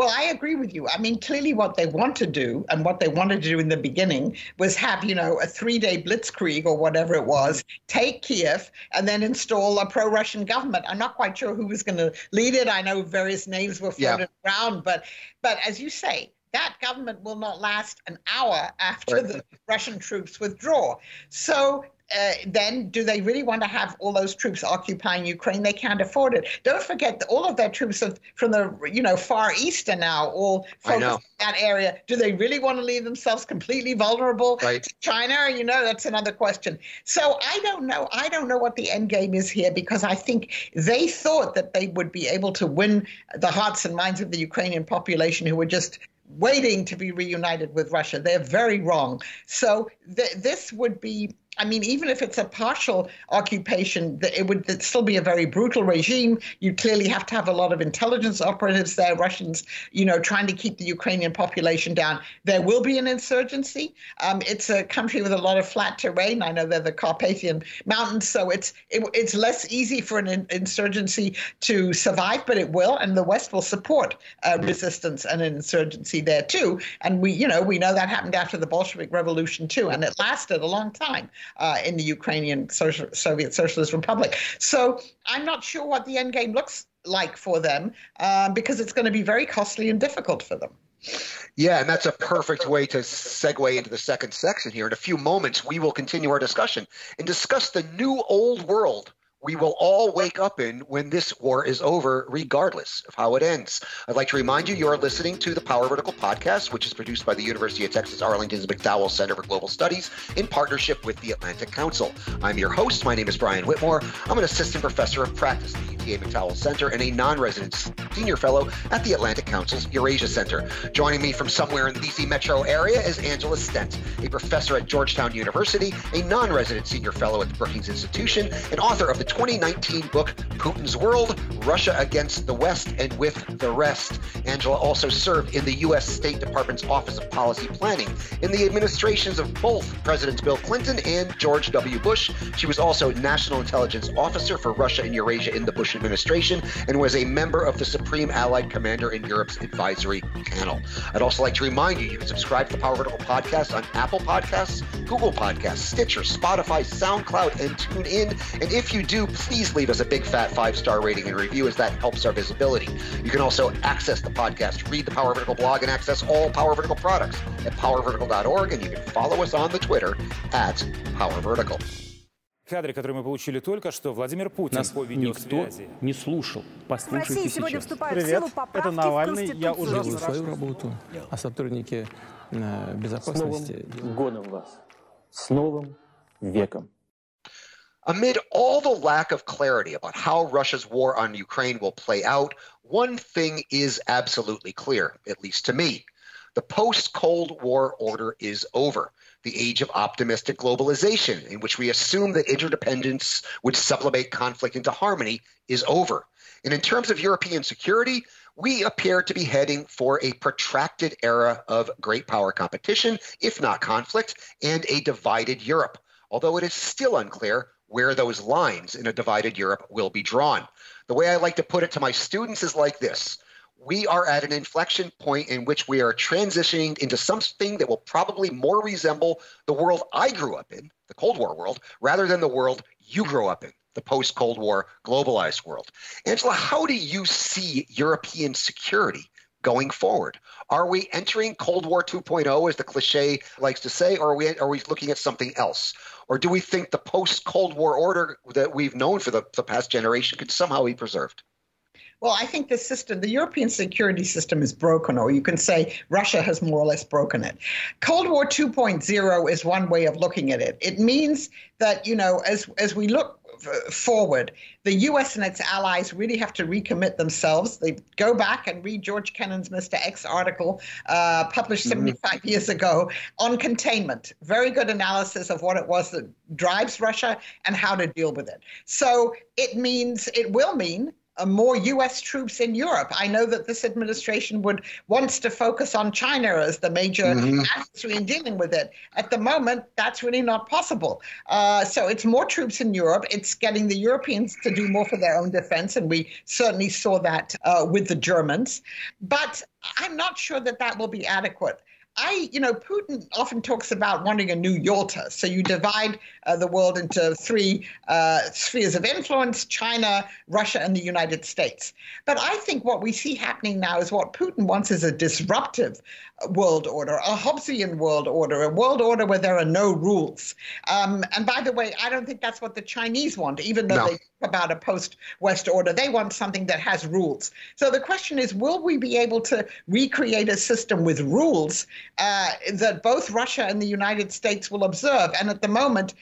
Well, I agree with you. I mean, clearly, what they want to do and what they wanted to do in the beginning was have, you know, a three day blitzkrieg or whatever it was, take Kiev, and then install a pro Russian government. I'm not quite sure who was going to lead it. I know various names were floated yeah. around, but, but as you say, that government will not last an hour after right. the Russian troops withdraw. So uh, then do they really want to have all those troops occupying Ukraine? They can't afford it. Don't forget that all of their troops have, from the you know far east are now all focused in that area. Do they really want to leave themselves completely vulnerable right. to China? You know, that's another question. So I don't know. I don't know what the end game is here because I think they thought that they would be able to win the hearts and minds of the Ukrainian population who were just waiting to be reunited with Russia. They're very wrong. So th- this would be I mean, even if it's a partial occupation, it would still be a very brutal regime. You clearly have to have a lot of intelligence operatives there, Russians, you know, trying to keep the Ukrainian population down. There will be an insurgency. Um, it's a country with a lot of flat terrain. I know they're the Carpathian Mountains, so it's it, it's less easy for an in- insurgency to survive, but it will, and the West will support uh, resistance and an insurgency there too. And we, you know, we know that happened after the Bolshevik Revolution too, and it lasted a long time uh, in the Ukrainian Social, Soviet Socialist Republic. So I'm not sure what the end game looks like for them uh, because it's going to be very costly and difficult for them. Yeah, and that's a perfect way to segue into the second section here. In a few moments, we will continue our discussion and discuss the new old world we will all wake up in when this war is over, regardless of how it ends. I'd like to remind you, you are listening to the Power Vertical podcast, which is produced by the University of Texas Arlington's McDowell Center for Global Studies in partnership with the Atlantic Council. I'm your host. My name is Brian Whitmore. I'm an assistant professor of practice at the UTA McDowell Center and a non-resident senior fellow at the Atlantic Council's Eurasia Center. Joining me from somewhere in the DC metro area is Angela Stent, a professor at Georgetown University, a non-resident senior fellow at the Brookings Institution, and author of the 2019 book Putin's World Russia Against the West and with the Rest. Angela also served in the U.S. State Department's Office of Policy Planning in the administrations of both Presidents Bill Clinton and George W. Bush. She was also National Intelligence Officer for Russia and Eurasia in the Bush administration and was a member of the Supreme Allied Commander in Europe's advisory panel. I'd also like to remind you you can subscribe to the Power Vertical podcast on Apple Podcasts, Google Podcasts, Stitcher, Spotify, SoundCloud, and TuneIn. And if you do, please leave us a big fat five star rating and review as that helps our visibility. You can also access the podcast, read the Power Vertical blog, and access all Power Vertical products at powervertical.org. And you can follow us on the Twitter at Power Vertical. Кадры, которые мы получили только что, Владимир Путин Нас по никто видеосвязи. не слушал. В Послушайте России сегодня сейчас. вступают Привет, в силу поправки это Навальный. в Я ужасно делают свою работу, а сотрудники э, С новым безопасности годом вас. С новым веком. Amid all the lack of clarity about how Russia's war on Ukraine will play out, one thing is absolutely clear, at least to me. The post Cold War order is over. The age of optimistic globalization, in which we assume that interdependence would sublimate conflict into harmony, is over. And in terms of European security, we appear to be heading for a protracted era of great power competition, if not conflict, and a divided Europe, although it is still unclear where those lines in a divided Europe will be drawn. The way I like to put it to my students is like this we are at an inflection point in which we are transitioning into something that will probably more resemble the world I grew up in, the Cold War world, rather than the world you grew up in, the post Cold War globalized world. Angela, how do you see European security going forward? Are we entering Cold War 2.0, as the cliche likes to say, or are we, are we looking at something else? Or do we think the post Cold War order that we've known for the, the past generation could somehow be preserved? Well, I think the system, the European security system is broken, or you can say Russia has more or less broken it. Cold War 2.0 is one way of looking at it. It means that, you know, as, as we look forward, the US and its allies really have to recommit themselves. They go back and read George Kennan's Mr. X article uh, published 75 years ago on containment. Very good analysis of what it was that drives Russia and how to deal with it. So it means, it will mean more U.S. troops in Europe. I know that this administration would wants to focus on China as the major adversary in dealing with it. At the moment, that's really not possible. Uh, so it's more troops in Europe. It's getting the Europeans to do more for their own defense, and we certainly saw that uh, with the Germans. But I'm not sure that that will be adequate. I, you know, Putin often talks about wanting a new Yalta. So you divide uh, the world into three uh, spheres of influence China, Russia, and the United States. But I think what we see happening now is what Putin wants is a disruptive world order, a Hobbesian world order, a world order where there are no rules. Um, and by the way, I don't think that's what the Chinese want, even though No. they about a post West order. They want something that has rules. So the question is will we be able to recreate a system with rules uh, that both Russia and the United States will observe? And at the moment,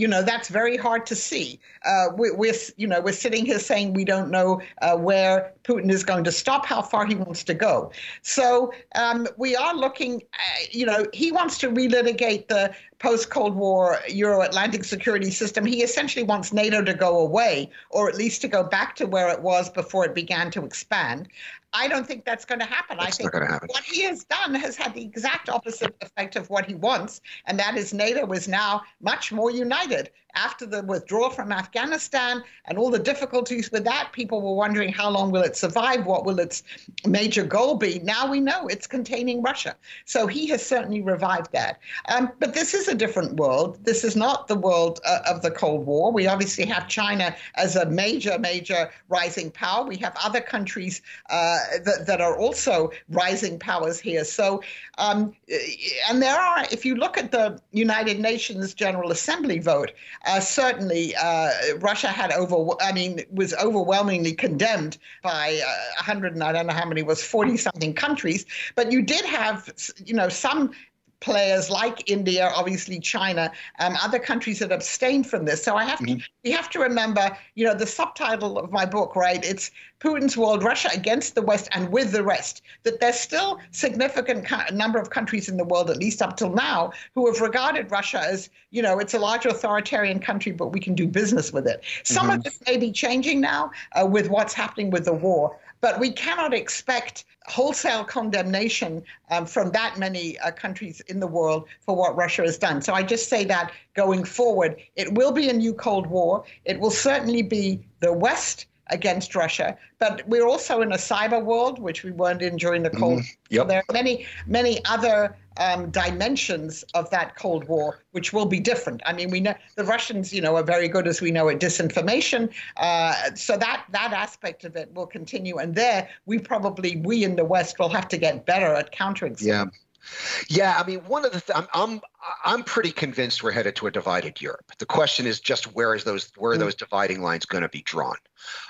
you know that's very hard to see. Uh, we, we're you know we're sitting here saying we don't know uh, where Putin is going to stop, how far he wants to go. So um, we are looking. Uh, you know he wants to relitigate the post-Cold War Euro-Atlantic security system. He essentially wants NATO to go away, or at least to go back to where it was before it began to expand. I don't think that's going to happen. I think happen. what he has done has had the exact opposite effect of what he wants, and that is NATO is now much more united. After the withdrawal from Afghanistan and all the difficulties with that, people were wondering how long will it survive? What will its major goal be? Now we know it's containing Russia. So he has certainly revived that. Um, but this is a different world. This is not the world uh, of the Cold War. We obviously have China as a major, major rising power. We have other countries uh, that, that are also rising powers here. So, um, and there are, if you look at the United Nations General Assembly vote, uh, certainly uh, Russia had over, I mean, was overwhelmingly condemned by uh, 100 and I don't know how many was 40 something countries. But you did have, you know, some players like India, obviously China, um, other countries that abstained from this. So I have mm-hmm. to, we have to remember, you know, the subtitle of my book, right? It's Putin's world, Russia against the West and with the rest. That there's still significant co- number of countries in the world, at least up till now, who have regarded Russia as, you know, it's a large authoritarian country, but we can do business with it. Some mm-hmm. of this may be changing now uh, with what's happening with the war. But we cannot expect wholesale condemnation um, from that many uh, countries in the world for what Russia has done. So I just say that going forward, it will be a new Cold War. It will certainly be the West against Russia. But we're also in a cyber world, which we weren't in during the Cold. Mm, yep. So there are many, many other um, dimensions of that Cold War, which will be different. I mean, we know the Russians, you know, are very good, as we know, at disinformation. Uh, so that that aspect of it will continue, and there we probably we in the West will have to get better at countering. Yeah. Yeah, I mean, one of the th- I'm, I'm I'm pretty convinced we're headed to a divided Europe. The question is just where is those where are mm. those dividing lines going to be drawn?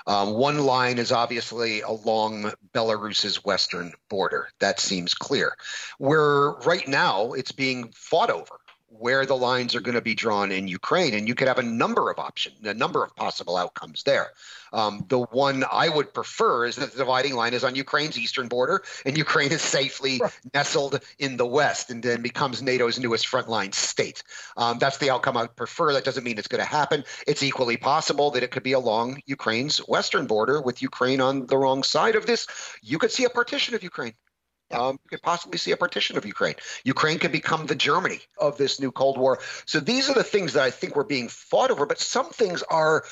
Um, one line is obviously along Belarus's western border. That seems clear. Where right now it's being fought over where the lines are going to be drawn in Ukraine, and you could have a number of options, a number of possible outcomes there. Um, the one I would prefer is that the dividing line is on Ukraine's eastern border, and Ukraine is safely right. nestled in the west, and then becomes NATO's newest frontline state. Um, that's the outcome I prefer. That doesn't mean it's going to happen. It's equally possible that it could be along Ukraine's western border, with Ukraine on the wrong side of this. You could see a partition of Ukraine. Um, you could possibly see a partition of Ukraine. Ukraine could become the Germany of this new Cold War. So these are the things that I think we're being fought over, but some things are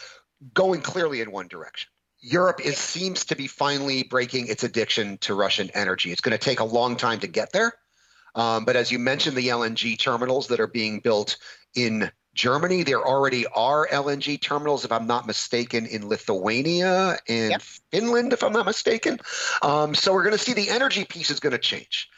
going clearly in one direction. Europe is seems to be finally breaking its addiction to Russian energy. It's going to take a long time to get there. Um, but as you mentioned, the LNG terminals that are being built in Germany. There already are LNG terminals, if I'm not mistaken, in Lithuania and yep. Finland, if I'm not mistaken. Um, so we're going to see the energy piece is going to change.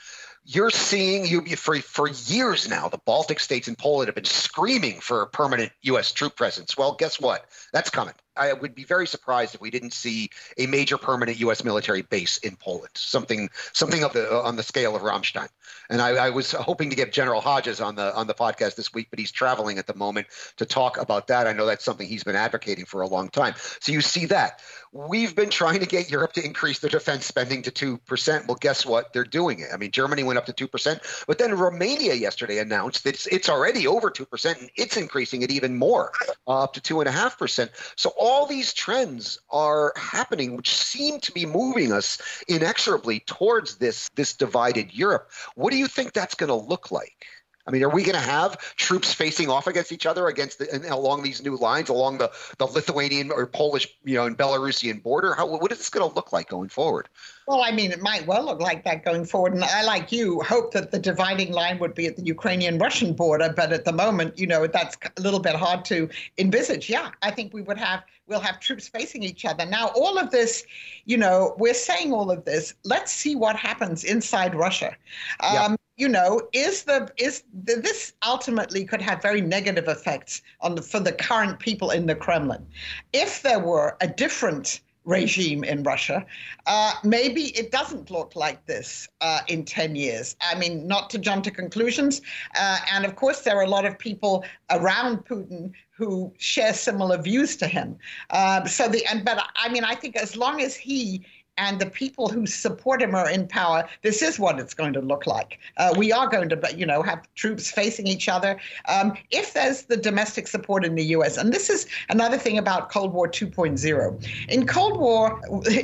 You're seeing you for for years now. The Baltic states and Poland have been screaming for a permanent U.S. troop presence. Well, guess what? That's coming. I would be very surprised if we didn't see a major permanent U.S. military base in Poland, something something of the on the scale of Ramstein. And I, I, was hoping to get General Hodges on the on the podcast this week, but he's traveling at the moment to talk about that. I know that's something he's been advocating for a long time. So you see that we've been trying to get Europe to increase their defense spending to two percent. Well, guess what? They're doing it. I mean, Germany went up to two percent, but then Romania yesterday announced that it's, it's already over two percent, and it's increasing it even more, uh, up to two and a half percent. So all these trends are happening, which seem to be moving us inexorably towards this this divided Europe. What do you think that's going to look like? I mean, are we going to have troops facing off against each other against the, along these new lines along the, the Lithuanian or Polish, you know, and Belarusian border? How, what is this going to look like going forward? Well, I mean, it might well look like that going forward. And I, like you, hope that the dividing line would be at the Ukrainian Russian border. But at the moment, you know, that's a little bit hard to envisage. Yeah, I think we would have, we'll have troops facing each other. Now, all of this, you know, we're saying all of this. Let's see what happens inside Russia. Um, yeah you know, is the is the, this ultimately could have very negative effects on the, for the current people in the Kremlin. If there were a different regime in Russia, uh, maybe it doesn't look like this uh, in 10 years. I mean, not to jump to conclusions. Uh, and of course, there are a lot of people around Putin who share similar views to him. Uh, so the and but I mean, I think as long as he and the people who support him are in power, this is what it's going to look like. Uh, we are going to, you know, have troops facing each other. Um, if there's the domestic support in the U.S., and this is another thing about Cold War 2.0. In Cold War,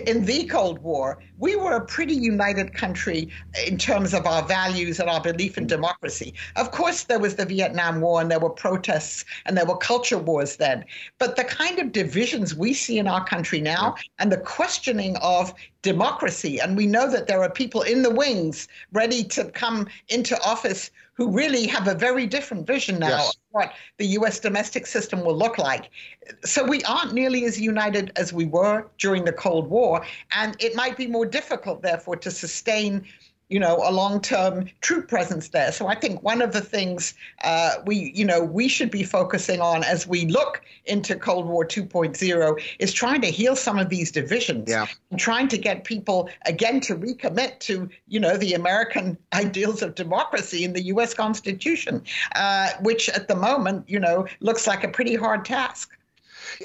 in the Cold War, we were a pretty united country in terms of our values and our belief in democracy. Of course, there was the Vietnam War and there were protests and there were culture wars then. But the kind of divisions we see in our country now and the questioning of democracy. And we know that there are people in the wings ready to come into office who really have a very different vision now yes. of what the US domestic system will look like. So we aren't nearly as united as we were during the Cold War. And it might be more difficult, therefore, to sustain you know, a long-term troop presence there. So I think one of the things uh, we, you know, we should be focusing on as we look into Cold War 2.0 is trying to heal some of these divisions yeah. and trying to get people again to recommit to, you know, the American ideals of democracy in the U.S. Constitution, uh, which at the moment, you know, looks like a pretty hard task.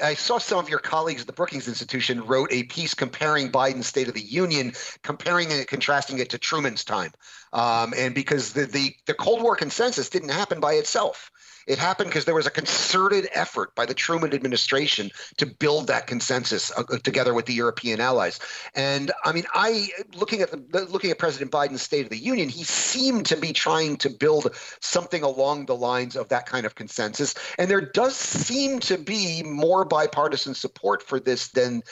I saw some of your colleagues at the Brookings Institution wrote a piece comparing Biden's State of the Union, comparing and contrasting it to Truman's time. Um, and because the, the, the Cold War consensus didn't happen by itself. It happened because there was a concerted effort by the Truman administration to build that consensus uh, together with the European allies. And I mean, I looking at the looking at President Biden's State of the Union, he seemed to be trying to build something along the lines of that kind of consensus. And there does seem to be more bipartisan support for this than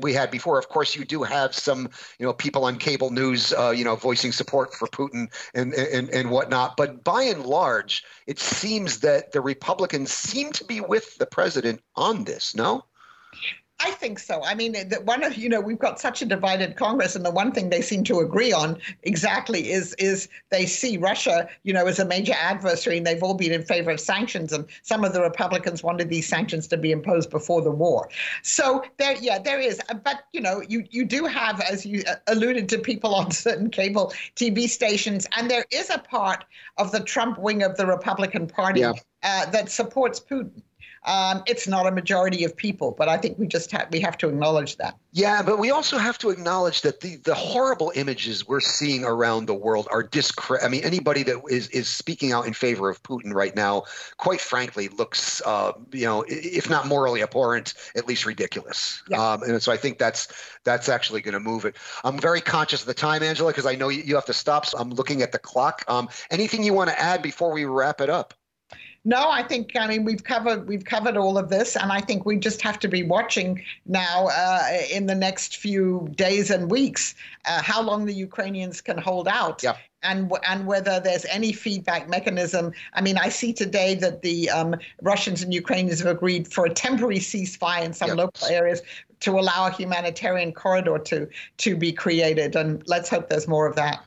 we had before. Of course, you do have some, you know, people on cable news, uh, you know, voicing support for Putin and, and and whatnot. But by and large, it seems that the Republicans seem to be with the president on this, no? I think so. I mean, the, one of you know we've got such a divided Congress, and the one thing they seem to agree on exactly is is they see Russia, you know, as a major adversary, and they've all been in favor of sanctions. And some of the Republicans wanted these sanctions to be imposed before the war. So there, yeah, there is. But you know, you you do have, as you uh, alluded to, people on certain cable TV stations, and there is a part of the Trump wing of the Republican Party yeah. uh, that supports Putin. Um, it's not a majority of people, but I think we just have we have to acknowledge that. Yeah, but we also have to acknowledge that the the horrible images we're seeing around the world are discre- I mean, anybody that is is speaking out in favor of Putin right now, quite frankly, looks uh, you know, if not morally abhorrent, at least ridiculous. Yeah. Um, and so I think that's that's actually going to move it. I'm very conscious of the time, Angela, because I know you, you have to stop. So I'm looking at the clock. Um, anything you want to add before we wrap it up? No, I think I mean we've covered we've covered all of this, and I think we just have to be watching now uh, in the next few days and weeks uh, how long the Ukrainians can hold out. Yeah. And, and whether there's any feedback mechanism. I mean, I see today that the um, Russians and Ukrainians have agreed for a temporary ceasefire in some yep. local areas to allow a humanitarian corridor to to be created. And let's hope there's more of that.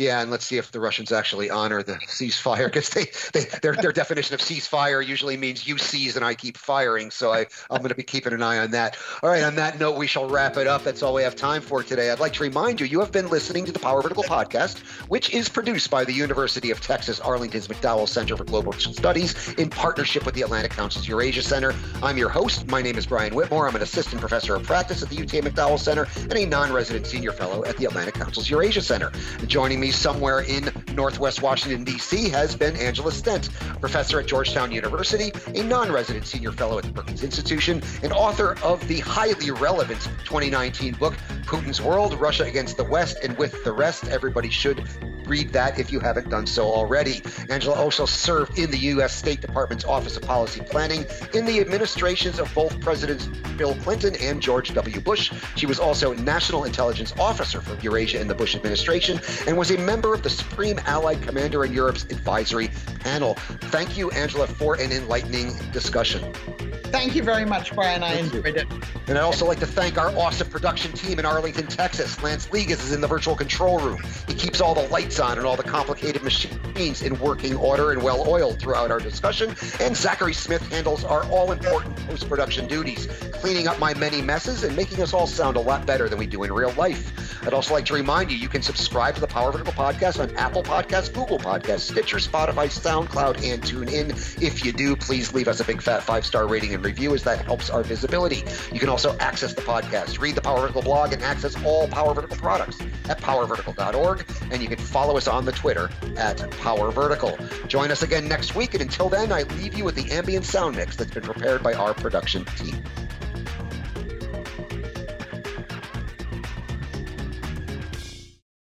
Yeah, and let's see if the Russians actually honor the ceasefire because they, they their their definition of ceasefire usually means you seize and I keep firing. So I I'm going to be keeping an eye on that. All right, on that note, we shall wrap it up. That's all we have time for today. I'd like to remind you you have been listening to the Power Vertical podcast, which is produced by the University of Texas Arlington's McDowell Center for Global Studies in partnership with the Atlantic Council's Eurasia Center. I'm your host. My name is Brian Whitmore. I'm an assistant professor of practice at the UTA McDowell Center and a non-resident senior fellow at the Atlantic Council's Eurasia Center. Joining me somewhere in Northwest Washington, D.C., has been Angela Stent, professor at Georgetown University, a non resident senior fellow at the Brookings Institution, and author of the highly relevant 2019 book, Putin's World Russia Against the West and With the Rest. Everybody should read that if you haven't done so already. Angela also served in the U.S. State Department's Office of Policy Planning in the administrations of both Presidents Bill Clinton and George W. Bush. She was also National Intelligence Officer for Eurasia in the Bush administration and was a member of the Supreme Allied Commander in Europe's advisory panel. Thank you, Angela, for an enlightening discussion. Thank you very much, Brian. I enjoyed it. And I'd also like to thank our awesome production team in Arlington, Texas. Lance Ligas is in the virtual control room. He keeps all the lights on and all the complicated machines in working order and well oiled throughout our discussion. And Zachary Smith handles our all important post production duties, cleaning up my many messes and making us all sound a lot better than we do in real life. I'd also like to remind you you can subscribe to the Power Vertical podcast on Apple Podcasts, Google Podcasts, Stitcher, Spotify, SoundCloud, and TuneIn. If you do, please leave us a big fat five star rating and review as that helps our visibility. You can also access the podcast, read the Power Vertical blog, and access all Power Vertical products at powervertical.org. And you can follow us on the Twitter at Power Vertical. Join us again next week. And until then, I leave you with the ambient sound mix that's been prepared by our production team.